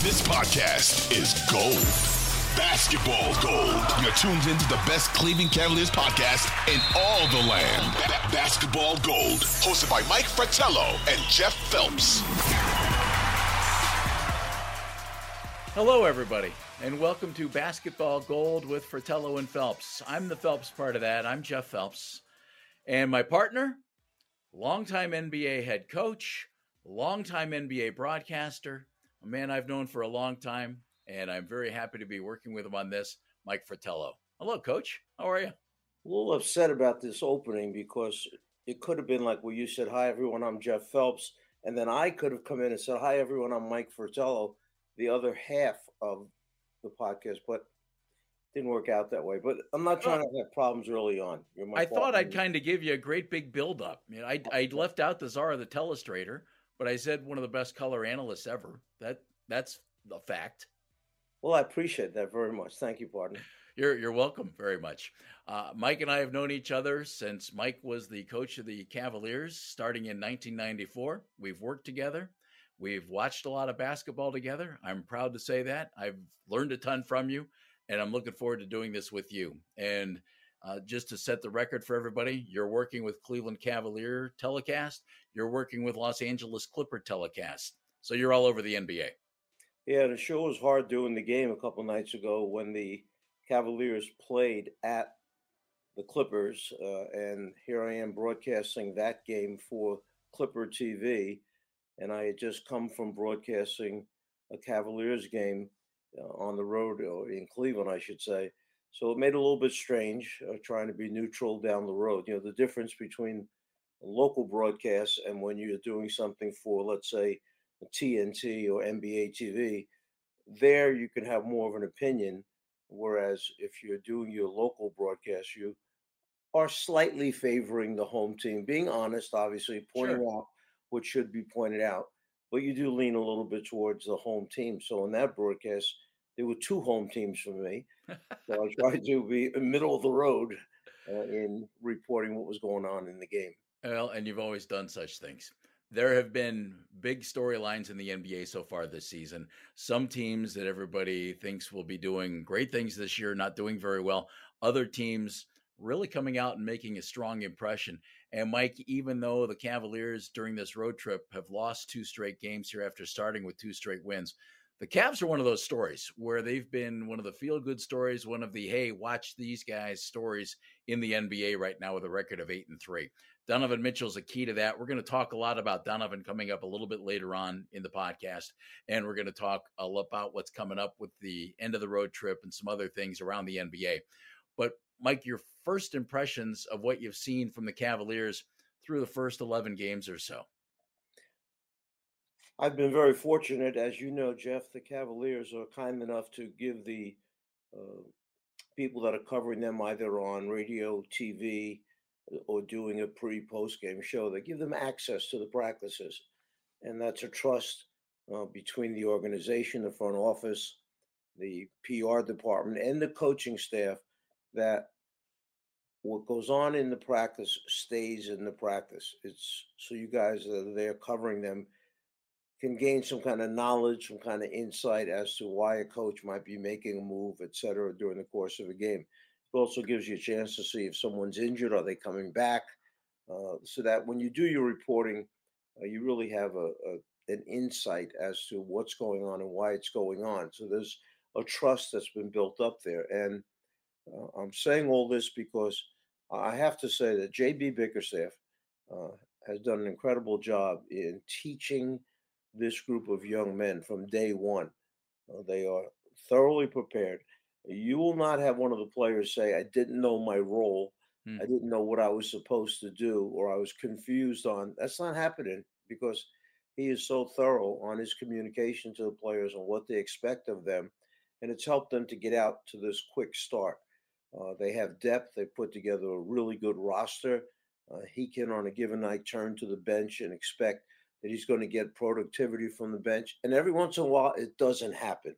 This podcast is gold. Basketball gold. You're tuned into the best Cleveland Cavaliers podcast in all the land. Ba- basketball gold. Hosted by Mike Fratello and Jeff Phelps. Hello, everybody, and welcome to Basketball Gold with Fratello and Phelps. I'm the Phelps part of that. I'm Jeff Phelps. And my partner, longtime NBA head coach, longtime NBA broadcaster, a man I've known for a long time, and I'm very happy to be working with him on this, Mike Fratello. Hello, coach. How are you? A little upset about this opening because it could have been like where you said, Hi, everyone, I'm Jeff Phelps. And then I could have come in and said, Hi, everyone, I'm Mike Fratello, the other half of the podcast. But didn't work out that way. But I'm not trying to have problems early on. I thought I'd kind of give you a great big build up. You know, I I left out the czar of the telestrator, but I said one of the best color analysts ever. That that's the fact. Well, I appreciate that very much. Thank you, partner. You're you're welcome very much. Uh, Mike and I have known each other since Mike was the coach of the Cavaliers, starting in 1994. We've worked together. We've watched a lot of basketball together. I'm proud to say that. I've learned a ton from you, and I'm looking forward to doing this with you. And uh, just to set the record for everybody, you're working with Cleveland Cavalier telecast. You're working with Los Angeles Clipper telecast. So you're all over the NBA. Yeah, the show was hard doing the game a couple nights ago when the Cavaliers played at the Clippers, uh, and here I am broadcasting that game for Clipper TV, and I had just come from broadcasting a Cavaliers game uh, on the road or in Cleveland, I should say. So it made it a little bit strange uh, trying to be neutral down the road. You know, the difference between local broadcasts and when you're doing something for, let's say, TNT or NBA TV, there you can have more of an opinion. Whereas if you're doing your local broadcast, you are slightly favoring the home team, being honest, obviously, pointing sure. out what should be pointed out, but you do lean a little bit towards the home team. So in that broadcast, there were two home teams for me. So I tried to be middle of the road uh, in reporting what was going on in the game. Well, and you've always done such things. There have been big storylines in the NBA so far this season. Some teams that everybody thinks will be doing great things this year, not doing very well. Other teams really coming out and making a strong impression. And Mike, even though the Cavaliers during this road trip have lost two straight games here after starting with two straight wins, the Cavs are one of those stories where they've been one of the feel good stories, one of the hey, watch these guys stories in the NBA right now with a record of eight and three. Donovan Mitchell's a key to that. We're going to talk a lot about Donovan coming up a little bit later on in the podcast. And we're going to talk a lot about what's coming up with the end of the road trip and some other things around the NBA. But Mike, your first impressions of what you've seen from the Cavaliers through the first 11 games or so. I've been very fortunate. As you know, Jeff, the Cavaliers are kind enough to give the uh, people that are covering them either on radio, TV, or doing a pre post game show. They give them access to the practices. And that's a trust uh, between the organization, the front office, the PR department, and the coaching staff that what goes on in the practice stays in the practice. It's so you guys are there covering them can gain some kind of knowledge, some kind of insight as to why a coach might be making a move, et cetera, during the course of a game. It also gives you a chance to see if someone's injured, are they coming back? Uh, so that when you do your reporting, uh, you really have a, a, an insight as to what's going on and why it's going on. So there's a trust that's been built up there. And uh, I'm saying all this because I have to say that JB Bickerstaff uh, has done an incredible job in teaching this group of young men from day one. Uh, they are thoroughly prepared. You will not have one of the players say, I didn't know my role. Hmm. I didn't know what I was supposed to do, or I was confused on. That's not happening because he is so thorough on his communication to the players and what they expect of them. And it's helped them to get out to this quick start. Uh, they have depth. They put together a really good roster. Uh, he can, on a given night, turn to the bench and expect that he's going to get productivity from the bench. And every once in a while, it doesn't happen.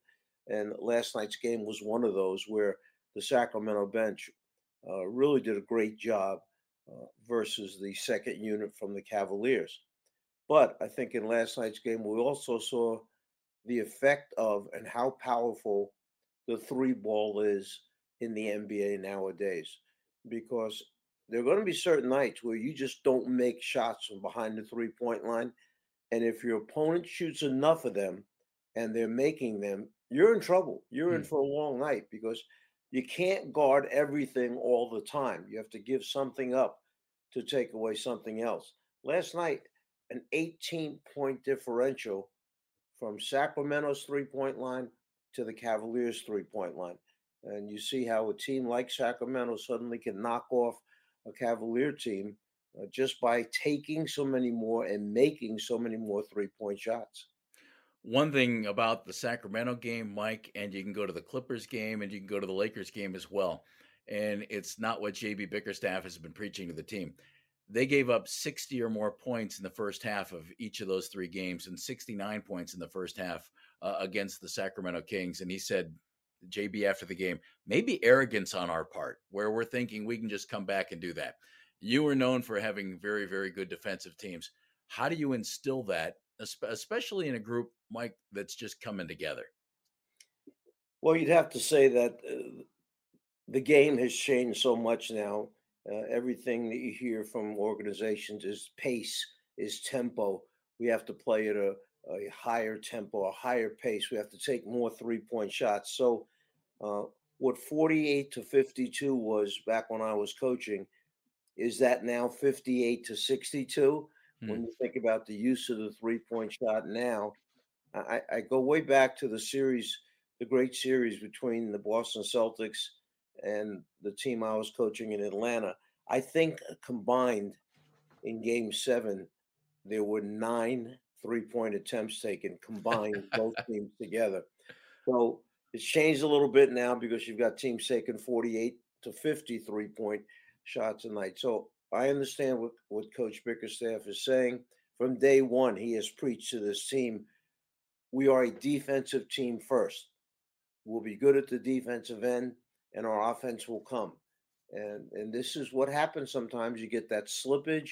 And last night's game was one of those where the Sacramento bench uh, really did a great job uh, versus the second unit from the Cavaliers. But I think in last night's game, we also saw the effect of and how powerful the three ball is in the NBA nowadays. Because there are going to be certain nights where you just don't make shots from behind the three point line. And if your opponent shoots enough of them and they're making them, you're in trouble. You're in Hmm. for a long night because you can't guard everything all the time. You have to give something up to take away something else. Last night, an 18 point differential from Sacramento's three point line to the Cavaliers' three point line. And you see how a team like Sacramento suddenly can knock off a Cavalier team uh, just by taking so many more and making so many more three point shots. One thing about the Sacramento game, Mike, and you can go to the Clippers game and you can go to the Lakers game as well. And it's not what JB Bickerstaff has been preaching to the team. They gave up 60 or more points in the first half of each of those three games and 69 points in the first half uh, against the Sacramento Kings. And he said, JB after the game, maybe arrogance on our part, where we're thinking we can just come back and do that. You were known for having very, very good defensive teams. How do you instill that, especially in a group, Mike, that's just coming together? Well, you'd have to say that uh, the game has changed so much now. Uh, everything that you hear from organizations is pace, is tempo. We have to play at a, a higher tempo, a higher pace. We have to take more three point shots. So, uh, what 48 to 52 was back when I was coaching, is that now 58 to 62? Hmm. When you think about the use of the three point shot now, I, I go way back to the series, the great series between the Boston Celtics and the team I was coaching in Atlanta. I think combined in game seven, there were nine three point attempts taken combined, both teams together. So it's changed a little bit now because you've got teams taking 48 to 53 point shots a night. So I understand what, what Coach Bickerstaff is saying. From day one, he has preached to this team we are a defensive team first. We'll be good at the defensive end, and our offense will come. And and this is what happens sometimes. You get that slippage.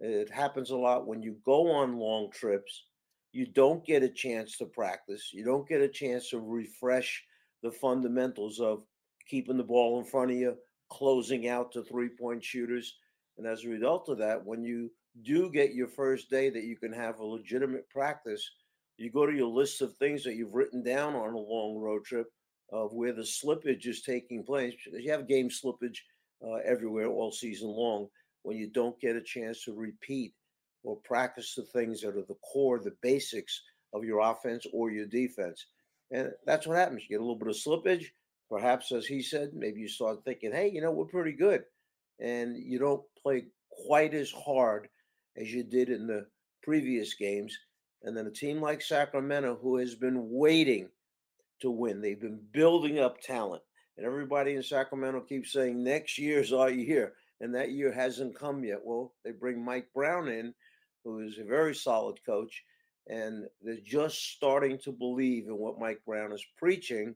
It happens a lot when you go on long trips. You don't get a chance to practice. You don't get a chance to refresh the fundamentals of keeping the ball in front of you, closing out to three point shooters. And as a result of that, when you do get your first day that you can have a legitimate practice, you go to your list of things that you've written down on a long road trip of where the slippage is taking place. You have game slippage uh, everywhere all season long when you don't get a chance to repeat or practice the things that are the core, the basics of your offense or your defense. And that's what happens. You get a little bit of slippage. Perhaps, as he said, maybe you start thinking, hey, you know, we're pretty good. And you don't play quite as hard as you did in the previous games. And then a team like Sacramento, who has been waiting to win, they've been building up talent. And everybody in Sacramento keeps saying, next year's our year. And that year hasn't come yet. Well, they bring Mike Brown in, who is a very solid coach. And they're just starting to believe in what Mike Brown is preaching.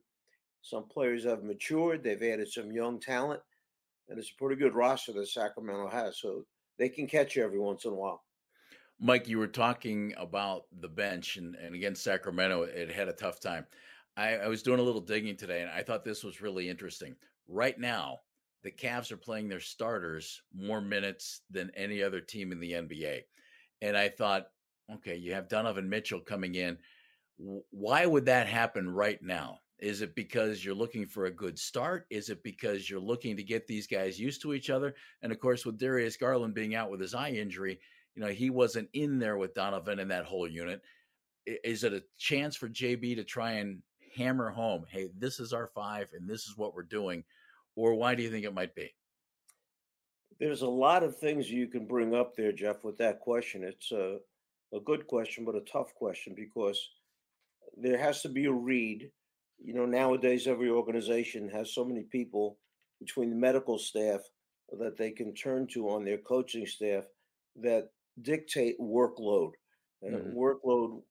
Some players have matured, they've added some young talent, and it's a pretty good roster that Sacramento has. So they can catch you every once in a while. Mike, you were talking about the bench, and, and against Sacramento, it had a tough time. I, I was doing a little digging today, and I thought this was really interesting. Right now, the Cavs are playing their starters more minutes than any other team in the NBA. And I thought, okay, you have Donovan Mitchell coming in. Why would that happen right now? Is it because you're looking for a good start? Is it because you're looking to get these guys used to each other? And of course, with Darius Garland being out with his eye injury, you know, he wasn't in there with Donovan and that whole unit. Is it a chance for JB to try and hammer home, hey, this is our five and this is what we're doing? Or why do you think it might be? There's a lot of things you can bring up there, Jeff, with that question. It's a, a good question, but a tough question because there has to be a read. You know, nowadays, every organization has so many people between the medical staff that they can turn to on their coaching staff that dictate workload. Uh, Mhm. Workload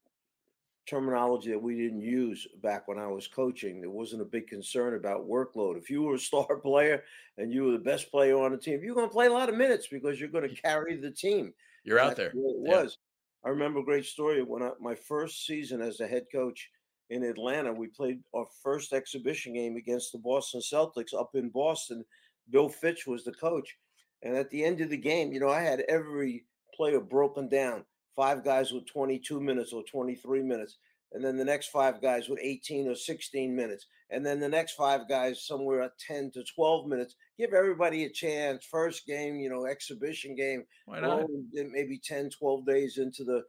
terminology that we didn't use back when I was coaching. There wasn't a big concern about workload. If you were a star player and you were the best player on the team, you're going to play a lot of minutes because you're going to carry the team. You're out there. It Yeah. was. I remember a great story when I, my first season as a head coach in Atlanta. We played our first exhibition game against the Boston Celtics up in Boston. Bill Fitch was the coach. And at the end of the game, you know, I had every player broken down five guys with 22 minutes or 23 minutes. And then the next five guys with 18 or 16 minutes. And then the next five guys somewhere at 10 to 12 minutes. Give everybody a chance. First game, you know, exhibition game. Why not? Maybe 10, 12 days into the,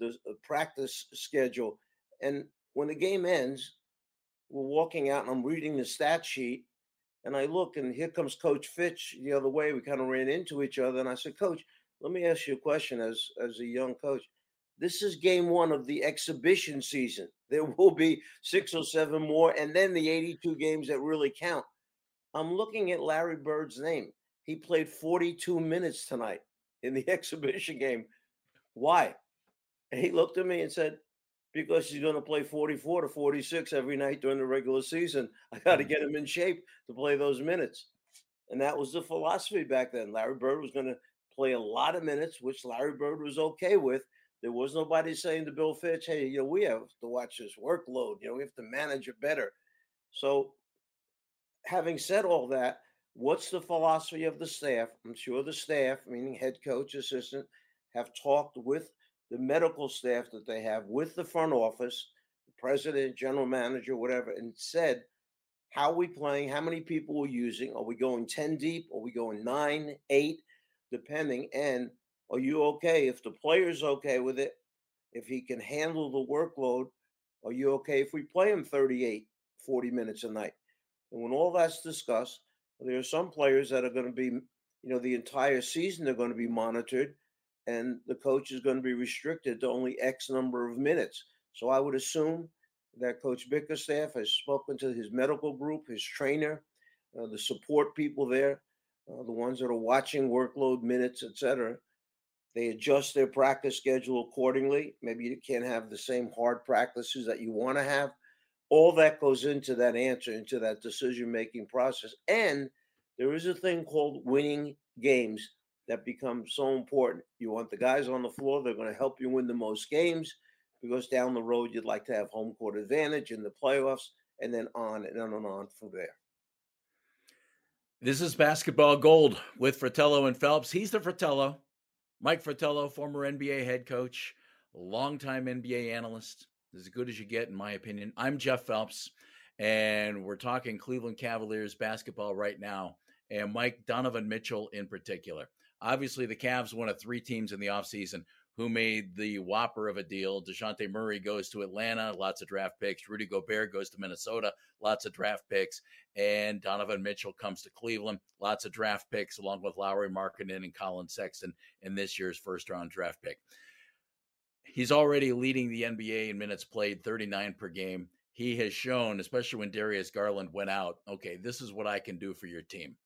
the uh, practice schedule. And when the game ends, we're walking out and I'm reading the stat sheet and I look and here comes Coach Fitch the other way. We kind of ran into each other and I said, Coach, let me ask you a question as as a young coach. This is game one of the exhibition season. There will be six or seven more, and then the 82 games that really count. I'm looking at Larry Bird's name. He played 42 minutes tonight in the exhibition game. Why? And he looked at me and said, because he's going to play 44 to 46 every night during the regular season. I got to mm. get him in shape to play those minutes. And that was the philosophy back then. Larry Bird was going to play a lot of minutes, which Larry Bird was okay with. There was nobody saying to Bill Fitch, hey, you know, we have to watch this workload. You know, we have to manage it better. So, having said all that, what's the philosophy of the staff? I'm sure the staff, meaning head coach, assistant, have talked with the medical staff that they have, with the front office, the president, general manager, whatever, and said, how are we playing? How many people we're using? Are we going 10 deep? Are we going nine, eight? depending. And are you okay? If the player's okay with it, if he can handle the workload, are you okay if we play him 38, 40 minutes a night? And when all that's discussed, there are some players that are going to be, you know, the entire season they're going to be monitored, and the coach is going to be restricted to only X number of minutes. So I would assume that Coach Bickerstaff has spoken to his medical group, his trainer, uh, the support people there, uh, the ones that are watching workload minutes, etc. They adjust their practice schedule accordingly. Maybe you can't have the same hard practices that you want to have. All that goes into that answer, into that decision making process. And there is a thing called winning games that become so important. You want the guys on the floor, they're going to help you win the most games because down the road you'd like to have home court advantage in the playoffs and then on and on and on from there. This is basketball gold with Fratello and Phelps. He's the Fratello, Mike Fratello, former NBA head coach, longtime NBA analyst, as good as you get, in my opinion. I'm Jeff Phelps, and we're talking Cleveland Cavaliers basketball right now, and Mike Donovan Mitchell in particular. Obviously, the Cavs one of three teams in the offseason who made the whopper of a deal. Dejounte Murray goes to Atlanta, lots of draft picks. Rudy Gobert goes to Minnesota, lots of draft picks. And Donovan Mitchell comes to Cleveland, lots of draft picks, along with Lauri Markkanen and Collin Sexton in this year's first round draft pick. He's already leading the NBA in minutes played, 39 per game. He has shown, especially when Darius Garland went out, okay, this is what I can do for your team.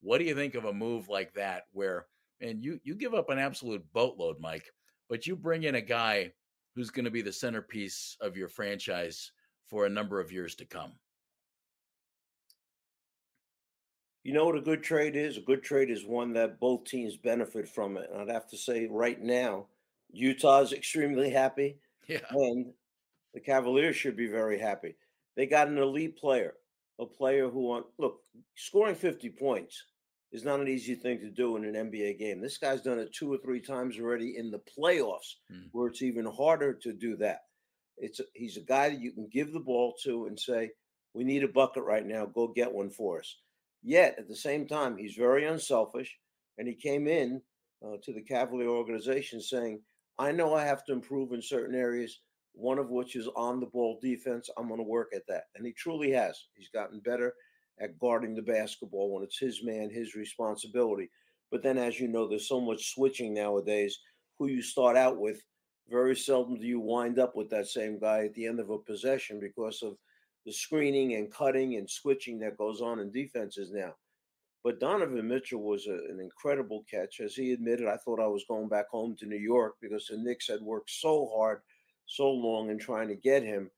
What do you think of a move like that where and you you give up an absolute boatload, Mike, but you bring in a guy who's going to be the centerpiece of your franchise for a number of years to come. You know what a good trade is? A good trade is one that both teams benefit from it. And I'd have to say right now, Utah is extremely happy. Yeah. And the Cavaliers should be very happy. They got an elite player, a player who want look, scoring 50 points is not an easy thing to do in an NBA game. This guy's done it two or three times already in the playoffs, mm. where it's even harder to do that. It's he's a guy that you can give the ball to and say, "We need a bucket right now. Go get one for us." Yet at the same time, he's very unselfish, and he came in uh, to the Cavalier organization saying, "I know I have to improve in certain areas." One of which is on the ball defense. I'm going to work at that. And he truly has. He's gotten better at guarding the basketball when it's his man, his responsibility. But then, as you know, there's so much switching nowadays. Who you start out with, very seldom do you wind up with that same guy at the end of a possession because of the screening and cutting and switching that goes on in defenses now. But Donovan Mitchell was a, an incredible catch. As he admitted, I thought I was going back home to New York because the Knicks had worked so hard, so long in trying to get him.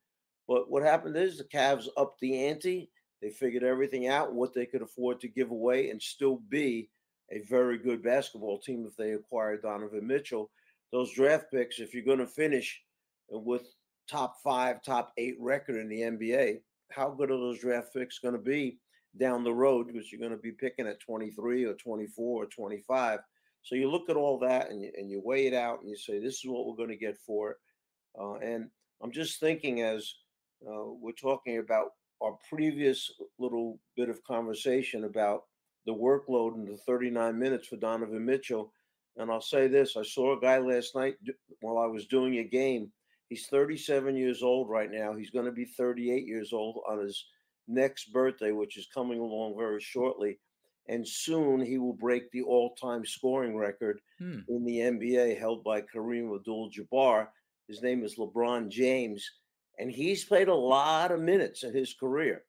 But what happened is the Cavs upped the ante they figured everything out, what they could afford to give away, and still be a very good basketball team if they acquire Donovan Mitchell. Those draft picks, if you're going to finish with top five, top eight record in the NBA, how good are those draft picks going to be down the road? Because you're going to be picking at 23 or 24 or 25. So you look at all that and you, and you weigh it out and you say, this is what we're going to get for it. Uh, and I'm just thinking as uh, we're talking about our previous little bit of conversation about the workload and the 39 minutes for Donovan Mitchell. And I'll say this I saw a guy last night while I was doing a game. He's 37 years old right now. He's going to be 38 years old on his next birthday, which is coming along very shortly. And soon he will break the all time scoring record hmm. in the NBA held by Kareem Abdul Jabbar. His name is LeBron James. And he's played a lot of minutes in his career.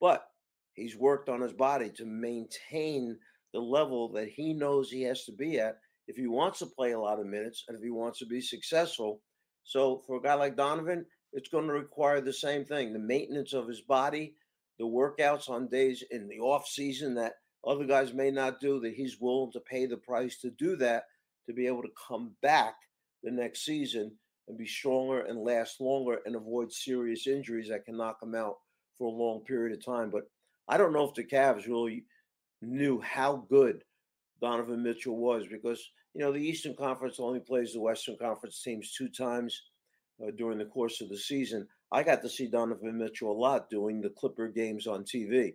But He's worked on his body to maintain the level that he knows he has to be at if he wants to play a lot of minutes and if he wants to be successful. So for a guy like Donovan, it's going to require the same thing: the maintenance of his body, the workouts on days in the off season that other guys may not do. That he's willing to pay the price to do that to be able to come back the next season and be stronger and last longer and avoid serious injuries that can knock them out for a long period of time. But I don't know if the Cavs really knew how good Donovan Mitchell was because you know the Eastern Conference only plays the Western Conference teams two times uh, during the course of the season. I got to see Donovan Mitchell a lot doing the Clipper games on TV.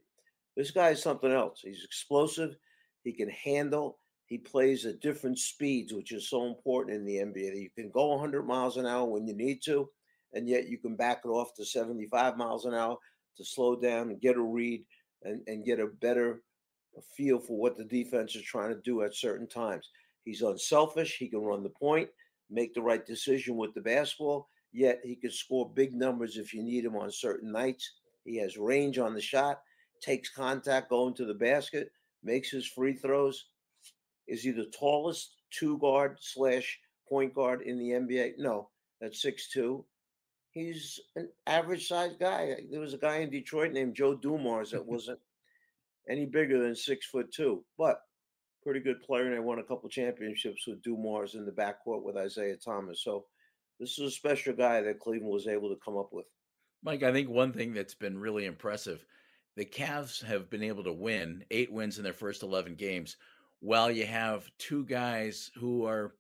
This guy is something else. He's explosive. He can handle. He plays at different speeds, which is so important in the NBA. You can go 100 miles an hour when you need to, and yet you can back it off to 75 miles an hour to slow down and get a read and, and get a better feel for what the defense is trying to do at certain times. He's unselfish. He can run the point, make the right decision with the basketball, yet he can score big numbers if you need him on certain nights. He has range on the shot, takes contact going to the basket, makes his free throws. Is he the tallest two guard slash point guard in the NBA? No, that's six two he's an average sized guy. There was a guy in Detroit named Joe Dumars that wasn't any bigger than six foot two, but pretty good player. And I won a couple championships with Dumars in the backcourt with Isiah Thomas. So this is a special guy that Cleveland was able to come up with. Mike, I think one thing that's been really impressive the Cavs have been able to win eight wins in their first 11 games while you have two guys who are,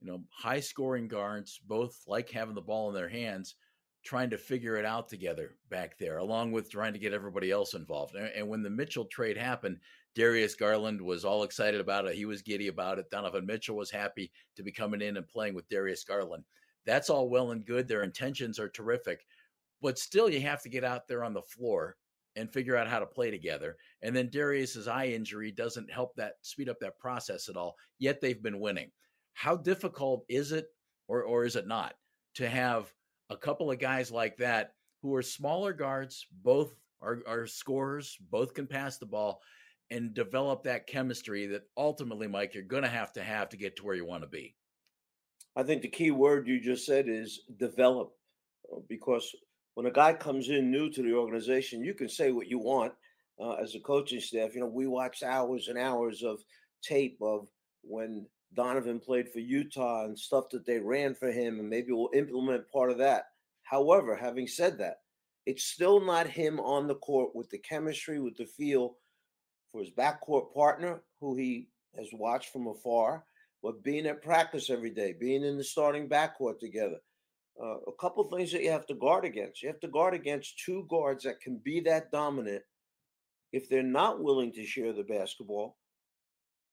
you know, high scoring guards, both like having the ball in their hands trying to figure it out together back there, along with trying to get everybody else involved. And, when the Mitchell trade happened, Darius Garland was all excited about it. He was giddy about it. Donovan Mitchell was happy to be coming in and playing with Darius Garland. That's all well and good. Their intentions are terrific, but still, you have to get out there on the floor and figure out how to play together. And then Darius's eye injury doesn't help that speed up that process at all. Yet they've been winning. How difficult is it, or or is it not, to have a couple of guys like that who are smaller guards, both are, are scorers, both can pass the ball, and develop that chemistry that ultimately, Mike, you're going to have to have to get to where you want to be. I think the key word you just said is develop, uh, because when a guy comes in new to the organization, you can say what you want uh, as a coaching staff. You know, we watched hours and hours of tape of when Donovan played for Utah and stuff that they ran for him, and maybe we'll implement part of that. However, having said that, it's still not him on the court with the chemistry, with the feel for his backcourt partner, who he has watched from afar, but being at practice every day, being in the starting backcourt together. Uh, a couple things that you have to guard against. You have to guard against two guards that can be that dominant if they're not willing to share the basketball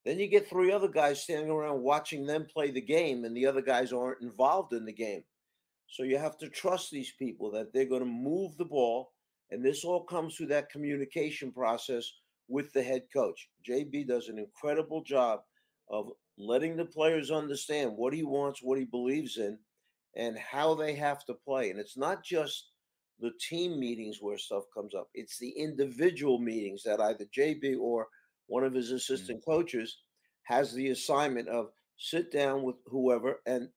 then you get three other guys standing around watching them play the game, and the other guys aren't involved in the game. So you have to trust these people that they're going to move the ball. And this all comes through that communication process with the head coach. JB does an incredible job of letting the players understand what he wants, what he believes in, and how they have to play. And it's not just the team meetings where stuff comes up, it's the individual meetings that either JB or one of his mm. assistant mm-hmm. coaches, has the assignment of sit down with whoever and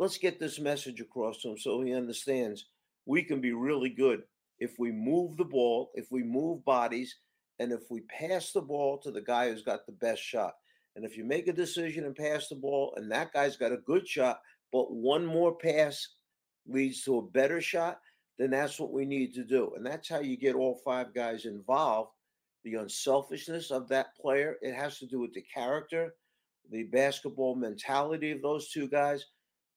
let's get this message across to him so he understands we can be really good if we move the ball, if we move bodies, and if we pass the ball to the guy who's got the best shot. And if you make a decision and pass the ball, and that guy's got a good shot, but one more pass leads to a better shot, then that's what we need to do. And that's how you get all five guys involved. The unselfishness of that player, it has to do with the character, the basketball mentality of those two guys.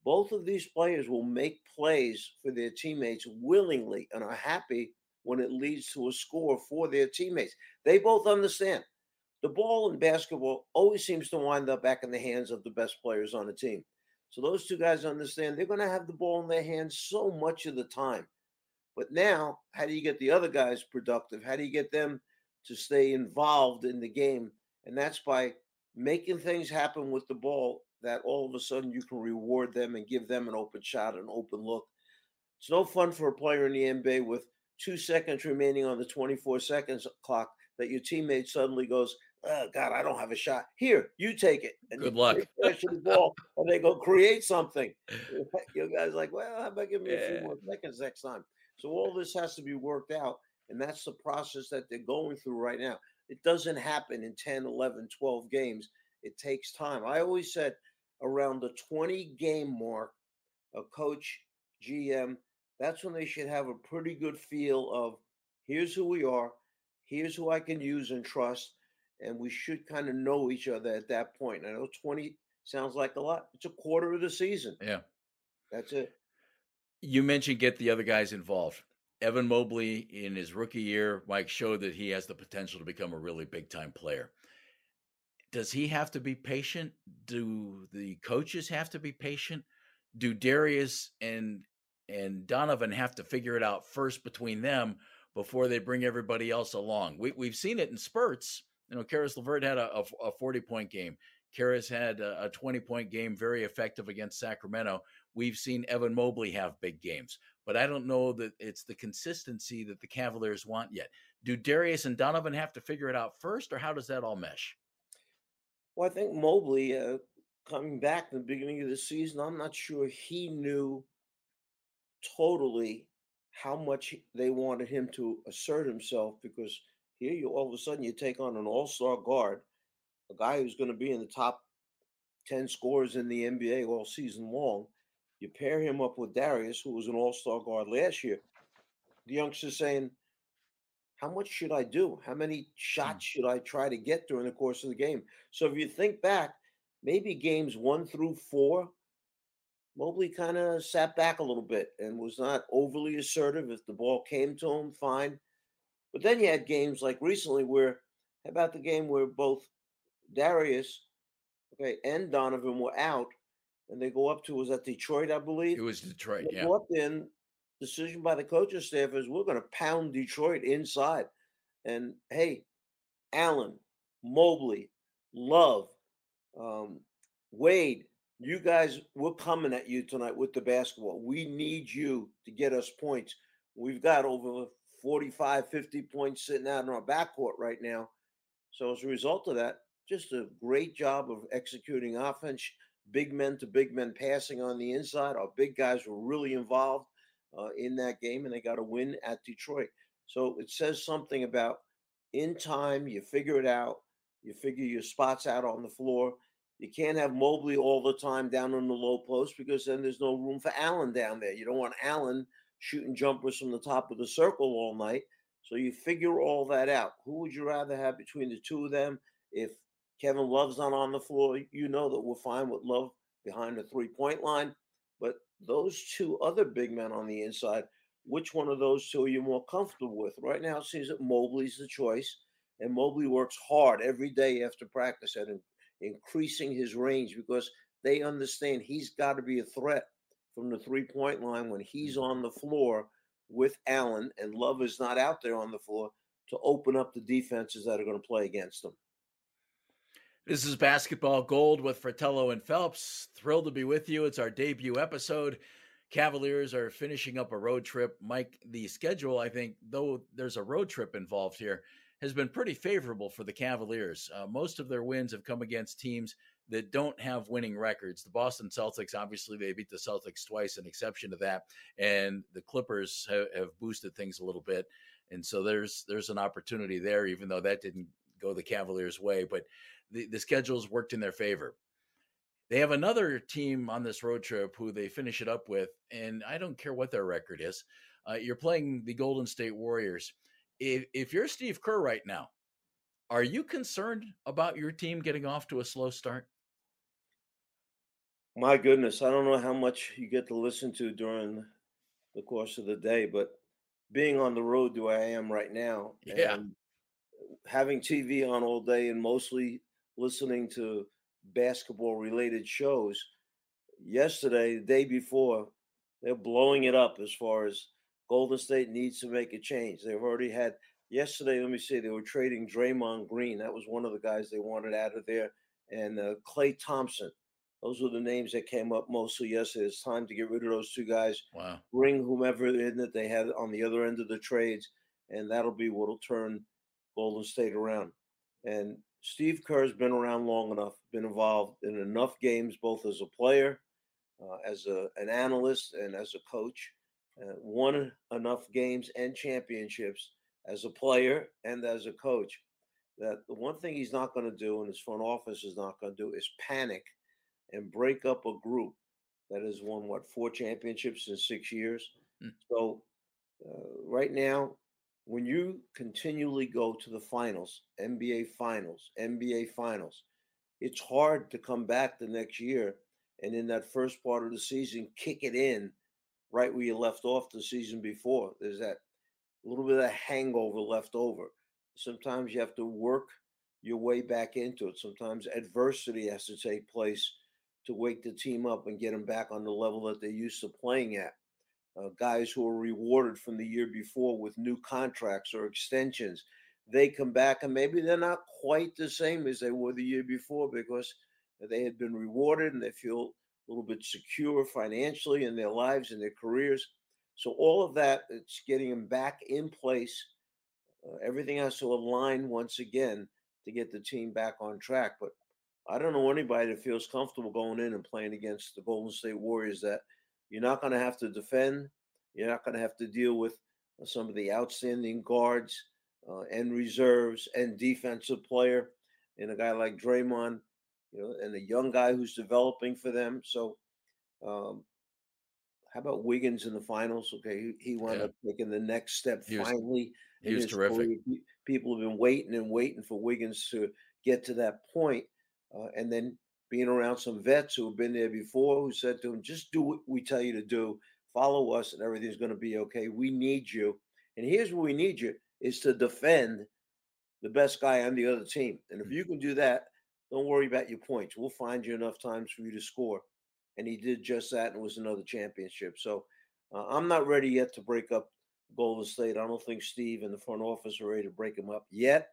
Both of these players will make plays for their teammates willingly and are happy when it leads to a score for their teammates. They both understand the ball in basketball always seems to wind up back in the hands of the best players on the team. So those two guys understand they're going to have the ball in their hands so much of the time. But now, how do you get the other guys productive? How do you get them to stay involved in the game? And that's by making things happen with the ball that all of a sudden you can reward them and give them an open shot, an open look. It's no fun for a player in the NBA with two seconds remaining on the 24 seconds clock that your teammate suddenly goes, oh, God, I don't have a shot. Here, you take it. And Good luck. the ball, and they go create something. you guys like, well, how about give me yeah. a few more seconds next time? So all this has to be worked out. And that's the process that they're going through right now. It doesn't happen in 10, 11, 12 games. It takes time. I always said around the 20 game mark, a coach, GM, that's when they should have a pretty good feel of here's who we are, here's who I can use and trust, and we should kind of know each other at that point. I know 20 sounds like a lot. It's a quarter of the season. Yeah. That's it. You mentioned get the other guys involved. Evan Mobley in his rookie year, Mike showed that he has the potential to become a really big time player. Does he have to be patient? Do the coaches have to be patient? Do Darius and and Donovan have to figure it out first between them before they bring everybody else along? We, we've seen it in spurts. You know, Caris LeVert had a, a, a 40 point game. Caris had a, a 20 point game, very effective against Sacramento. We've seen Evan Mobley have big games, but I don't know that it's the consistency that the Cavaliers want yet. Do Darius and Donovan have to figure it out first, or how does that all mesh? Well, I think Mobley uh, coming back in the beginning of the season, I'm not sure he knew totally how much they wanted him to assert himself because here you all of a sudden you take on an all-star guard, a guy who's going to be in the top 10 scores in the NBA all season long, you pair him up with Darius, who was an all star guard last year. The youngster's saying, How much should I do? How many hmm. shots should I try to get during the course of the game? So if you think back, maybe games one through four, Mobley kind of sat back a little bit and was not overly assertive. If the ball came to him, fine. But then you had games like recently where, about the game where both Darius, okay, and Donovan were out, and they go up to was that Detroit, I believe. It was Detroit. They yeah. Go up in decision by the coaching staff is we're going to pound Detroit inside, and hey, Allen, Mobley, Love, um, Wade, you guys, we're coming at you tonight with the basketball. We need you to get us points. We've got over 45, 50 points sitting out in our backcourt right now. So as a result of that, just a great job of executing offense big men to big men passing on the inside. Our big guys were really involved uh, in that game, and they got a win at Detroit. So it says something about in time, you figure it out, you figure your spots out on the floor. You can't have Mobley all the time down on the low post because then there's no room for Allen down there. You don't want Allen shooting jumpers from the top of the circle all night. So you figure all that out. Who would you rather have between the two of them? If Kevin Love's not on the floor. You know that we're fine with Love behind the three point line. But those two other big men on the inside, which one of those two are you more comfortable with? Right now, it seems that Mobley's the choice. And Mobley works hard every day after practice at increasing his range because they understand he's got to be a threat from the three point line when he's on the floor with Allen and Love is not out there on the floor to open up the defenses that are going to play against them. This is Basketball Gold with Fratello and Phelps. Thrilled to be with you. It's our debut episode. Cavaliers are finishing up a road trip. Mike, the schedule, I think, though there's a road trip involved here, has been pretty favorable for the Cavaliers. Uh, most of their wins have come against teams that don't have winning records. The Boston Celtics, obviously, they beat the Celtics twice, an exception to that, and the Clippers have, have boosted things a little bit. And so there's there's an opportunity there, even though that didn't go the Cavaliers' way. But the, the schedules worked in their favor. They have another team on this road trip who they finish it up with, and I don't care what their record is. Uh, you're playing the Golden State Warriors. If, if you're Steve Kerr right now, are you concerned about your team getting off to a slow start? My goodness, I don't know how much you get to listen to during the course of the day, but being on the road the way I am right now, yeah, having TV on all day and mostly listening to basketball related shows. Yesterday, the day before, they're blowing it up as far as Golden State needs to make a change. They've already had yesterday. Let me see, they were trading Draymond Green. That was one of the guys they wanted out of there, and uh, Klay Thompson. Those were the names that came up mostly yesterday. It's time to get rid of those two guys. Wow. Bring whomever in that they had on the other end of the trades, and that'll be what'll turn Golden State around. And Steve Kerr's been around long enough, been involved in enough games, both as a player, uh, as a, an analyst, and as a coach. Uh, won enough games and championships as a player and as a coach that the one thing he's not going to do and his front office is not going to do is panic and break up a group that has won what four championships in six years. Mm. So uh, right now, when you continually go to the finals, NBA finals, NBA finals, it's hard to come back the next year and in that first part of the season kick it in right where you left off the season before. There's that little bit of hangover left over. Sometimes you have to work your way back into it. Sometimes adversity has to take place to wake the team up and get them back on the level that they're used to playing at uh, guys who are rewarded from the year before with new contracts or extensions. They come back and maybe they're not quite the same as they were the year before because they had been rewarded and they feel a little bit secure financially in their lives and their careers. So all of that, it's getting them back in place. Uh, everything has to align once again to get the team back on track. But I don't know anybody that feels comfortable going in and playing against the Golden State Warriors that you're not going to have to defend. You're not going to have to deal with uh, some of the outstanding guards uh, and reserves and defensive player, and a guy like Draymond, you know, and a young guy who's developing for them. So, um, how about Wiggins in the finals? Okay, he, he wound yeah. up taking the next step he was, finally. He was terrific. Career. People have been waiting and waiting for Wiggins to get to that point. Uh, and then being around some vets who have been there before who said to him, just do what we tell you to do, follow us, and everything's going to be okay. We need you. And here's what we need you is to defend the best guy on the other team. And if mm. you can do that, don't worry about your points. We'll find you enough times for you to score. And he did just that and it was another championship. So uh, I'm not ready yet to break up Golden State. I don't think Steve and the front office are ready to break them up yet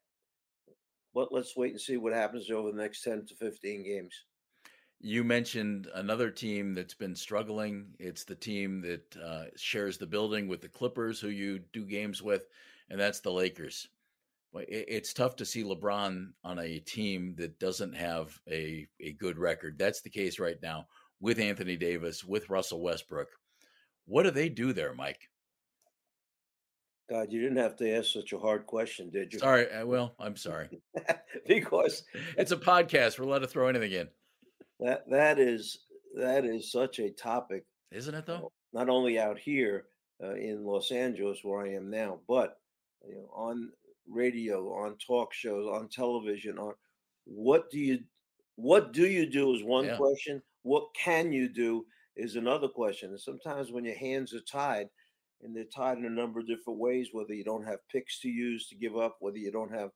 but let's wait and see what happens over the next 10 to 15 games. You mentioned another team that's been struggling. It's the team that uh, shares the building with the Clippers, who you do games with, and that's the Lakers. It's tough to see LeBron on a team that doesn't have a, a good record. That's the case right now with Anthony Davis, with Russell Westbrook. What do they do there, Mike? God, you didn't have to ask such a hard question, did you? Sorry. Uh, well, I'm sorry. because it's a podcast. We're allowed to throw anything in. That that is that is such a topic, isn't it? Though not only out here uh, in Los Angeles where I am now, but you know, on radio, on talk shows, on television. On what do you what do you do is one yeah. question. What can you do is another question. And sometimes when your hands are tied and they're tied in a number of different ways. Whether you don't have picks to use to give up, whether you don't have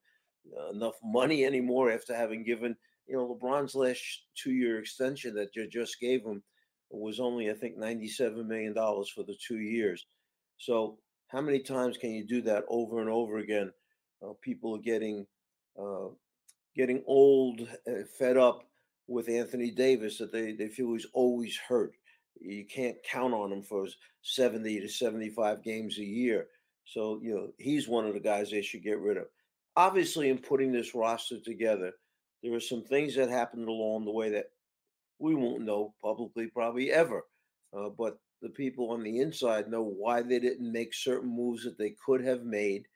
uh, enough money anymore after having given, you know, LeBron's last two-year extension that you just gave him was only, I think, ninety-seven million dollars for the two years. So, how many times can you do that over and over again? Uh, people are getting uh, getting old, uh, fed up with Anthony Davis that they they feel he's always hurt. You can't count on him for 70 to 75 games a year. So, you know, he's one of the guys they should get rid of. Obviously, in putting this roster together, there are some things that happened along the way that we won't know publicly probably ever. Uh, but the people on the inside know why they didn't make certain moves that they could have made.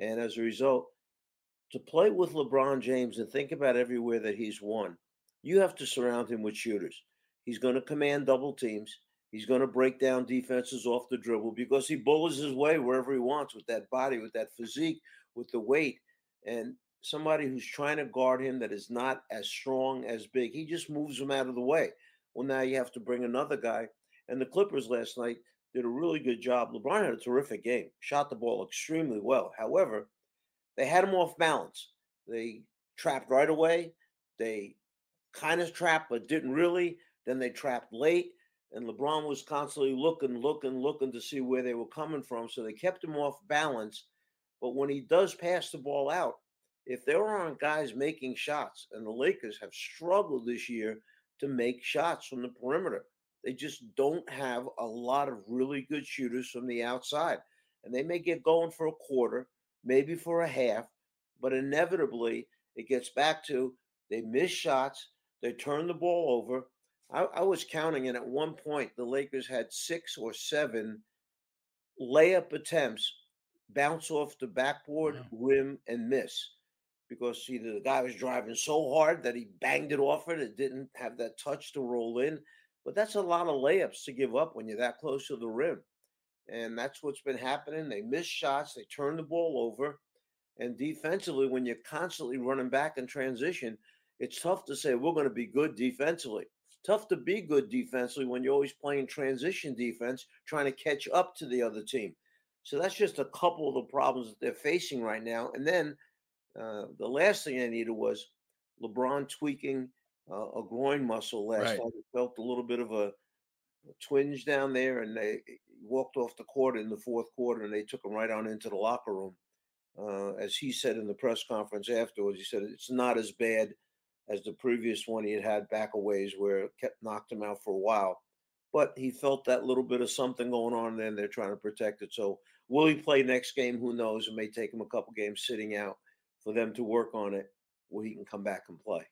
And as a result, to play with LeBron James and think about everywhere that he's won You have to surround him with shooters. He's going to command double teams. He's going to break down defenses off the dribble because he bullies his way wherever he wants with that body, with that physique, with the weight. And somebody who's trying to guard him that is not as strong, as big, he just moves him out of the way. Well, now you have to bring another guy. And the Clippers last night did a really good job. LeBron had a terrific game, shot the ball extremely well. However, they had him off balance. They trapped right away. They kind of trapped, but didn't really. Then they trapped late and LeBron was constantly looking, looking, looking to see where they were coming from. So they kept him off balance. But when he does pass the ball out, if there aren't guys making shots, and the Lakers have struggled this year to make shots from the perimeter, they just don't have a lot of really good shooters from the outside. And they may get going for a quarter, maybe for a half, but inevitably it gets back to they miss shots, they turn the ball over, I, I was counting, and at one point, the Lakers had six or seven layup attempts bounce off the backboard, rim, and miss because either the guy was driving so hard that he banged it off it, it didn't have that touch to roll in. But that's a lot of layups to give up when you're that close to the rim. And that's what's been happening. They miss shots, they turn the ball over. And defensively, when you're constantly running back in transition, it's tough to say we're going to be good defensively tough to be good defensively when you're always playing transition defense, trying to catch up to the other team. So that's just a couple of the problems that they're facing right now. And then uh, the last thing I needed was LeBron tweaking uh, a groin muscle last right. night. Felt a little bit of a, a, twinge down there, and they walked off the court in the fourth quarter, and they took him right on into the locker room. Uh, as he said in the press conference afterwards, he said it's not as bad as the previous one he had had back a ways where it kept knocked him out for a while. But he felt that little bit of something going on, and they're trying to protect it. So will he play next game? Who knows? It may take him a couple games sitting out for them to work on it where he can come back and play.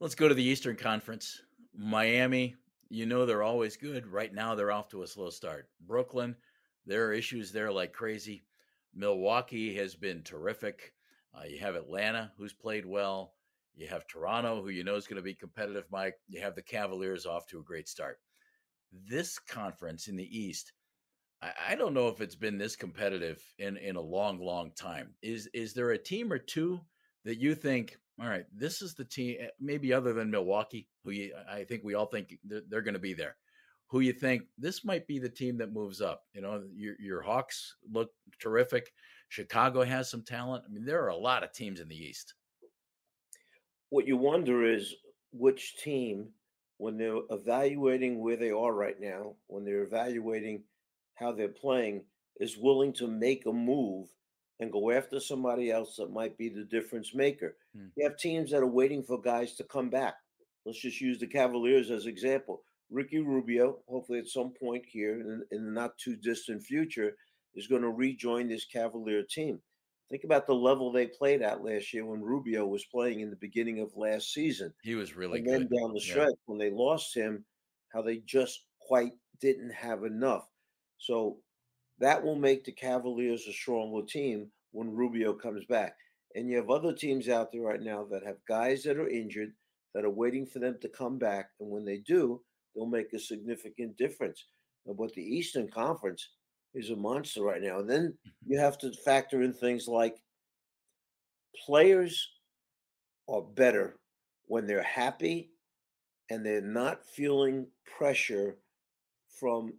Let's go to the Eastern Conference. Miami, you know they're always good. Right now they're off to a slow start. Brooklyn, there are issues there like crazy. Milwaukee has been terrific. Uh, you have Atlanta, who's played well. You have Toronto, who you know is going to be competitive, Mike. You have the Cavaliers off to a great start. This conference in the East, I, I don't know if it's been this competitive in, in a long, long time. Is is there a team or two that you think, all right, this is the team, eh, maybe other than Milwaukee, who you, I think we all think they're, they're going to be there who you think this might be the team that moves up. You know, your your Hawks look terrific. Chicago has some talent. I mean, there are a lot of teams in the East what you wonder is which team, when they're evaluating where they are right now, when they're evaluating how they're playing, is willing to make a move and go after somebody else that might be the difference maker. Hmm. You have teams that are waiting for guys to come back. Let's just use the Cavaliers as example. Ricky Rubio, hopefully at some point here in, in the not too distant future, is going to rejoin this Cavalier team. Think about the level they played at last year when Rubio was playing in the beginning of last season. He was really and good. then down the stretch, yeah. when they lost him, how they just quite didn't have enough. So that will make the Cavaliers a stronger team when Rubio comes back. And you have other teams out there right now that have guys that are injured that are waiting for them to come back. And when they do, they'll make a significant difference. But the Eastern Conference, is a monster right now. And then mm-hmm. you have to factor in things like players are better when they're happy and they're not feeling pressure from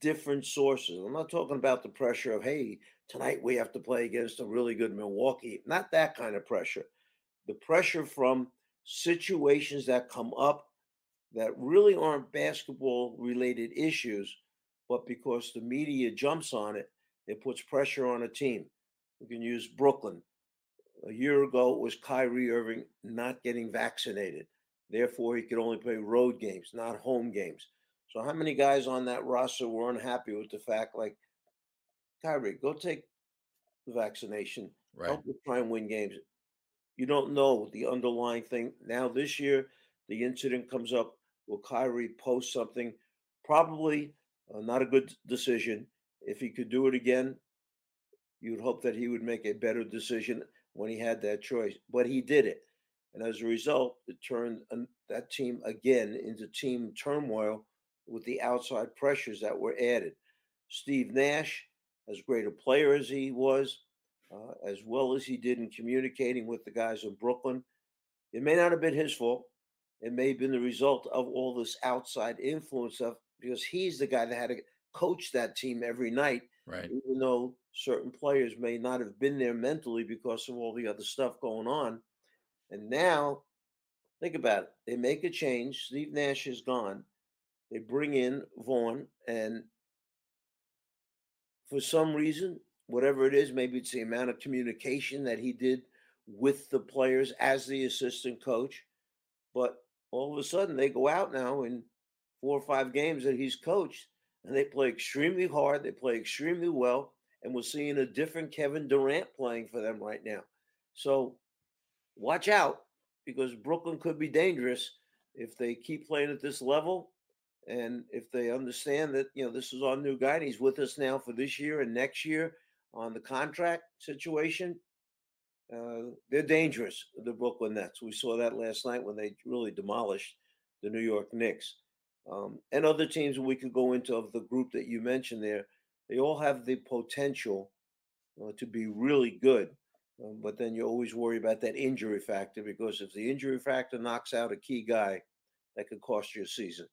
different sources. I'm not talking about the pressure of, hey, tonight we have to play against a really good Milwaukee. Not that kind of pressure. The pressure from situations that come up that really aren't basketball related issues, but because the media jumps on it, it puts pressure on a team. We can use Brooklyn. A year ago, it was Kyrie Irving not getting vaccinated. Therefore, he could only play road games, not home games. So, how many guys on that roster were unhappy with the fact, like, Kyrie, go take the vaccination, right. help us try and win games? You don't know the underlying thing. Now, this year, the incident comes up. Will Kyrie post something? Probably uh, not a good decision. If he could do it again, you would hope that he would make a better decision when he had that choice. But he did it. And as a result, it turned that team again into team turmoil with the outside pressures that were added. Steve Nash, as great a player as he was, uh, as well as he did in communicating with the guys in Brooklyn, it may not have been his fault. It may have been the result of all this outside influence of because he's the guy that had to coach that team every night. Right. Even though certain players may not have been there mentally because of all the other stuff going on. And now, think about it. They make a change. Steve Nash is gone. They bring in Vaughn, and for some reason, whatever it is, maybe it's the amount of communication that he did with the players as the assistant coach. But all of a sudden, they go out now in four or five games that he's coached, and they play extremely hard. They play extremely well, and we're seeing a different Kevin Durant playing for them right now. So watch out because Brooklyn could be dangerous if they keep playing at this level and if they understand that you know this is our new guy and he's with us now for this year and next year on the contract situation uh, they're dangerous the brooklyn nets we saw that last night when they really demolished the new york knicks um, and other teams we could go into of the group that you mentioned there they all have the potential uh, to be really good um, but then you always worry about that injury factor because if the injury factor knocks out a key guy that could cost you a season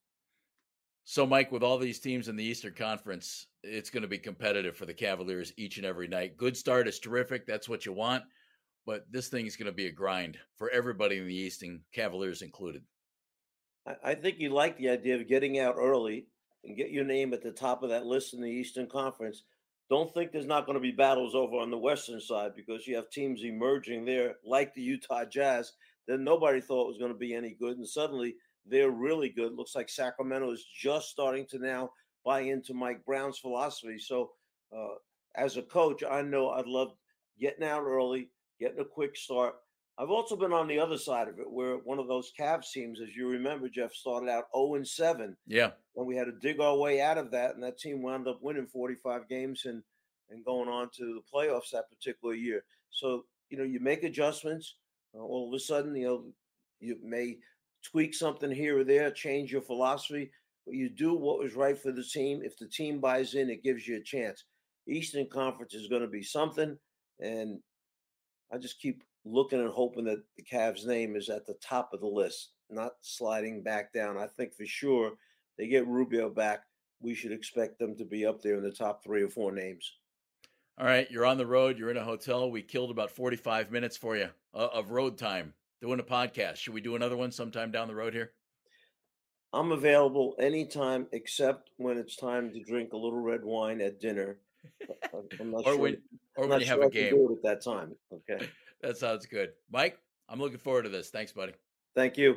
so, Mike, with all these teams in the Eastern Conference, it's going to be competitive for the Cavaliers each and every night. Good start is terrific. That's what you want. But this thing is going to be a grind for everybody in the East, and Cavaliers included. I think you like the idea of getting out early and get your name at the top of that list in the Eastern Conference. Don't think there's not going to be battles over on the Western side because you have teams emerging there like the Utah Jazz that nobody thought was going to be any good. And suddenly they're really good. Looks like Sacramento is just starting to now buy into Mike Brown's philosophy. So, uh, as a coach, I know I'd love getting out early, getting a quick start. I've also been on the other side of it, where one of those Cavs teams, as you remember, Jeff started out 0 and 7. Yeah. And we had to dig our way out of that. And that team wound up winning 45 games and, and going on to the playoffs that particular year. So, you know, you make adjustments. Uh, all of a sudden, you know, you may tweak something here or there, change your philosophy, but you do what was right for the team. If the team buys in, it gives you a chance. Eastern Conference is going to be something, and I just keep looking and hoping that the Cavs' name is at the top of the list, not sliding back down. I think for sure they get Rubio back. We should expect them to be up there in the top three or four names. All right, you're on the road. You're in a hotel. We killed about 45 minutes for you uh, of road time doing a podcast. Should we do another one sometime down the road here? I'm available anytime except when it's time to drink a little red wine at dinner. or sure. when, or when you sure have a game. at that time. Okay. That sounds good. Mike, I'm looking forward to this. Thanks, buddy. Thank you.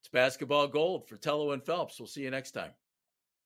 It's basketball gold Fratello and Phelps. We'll see you next time.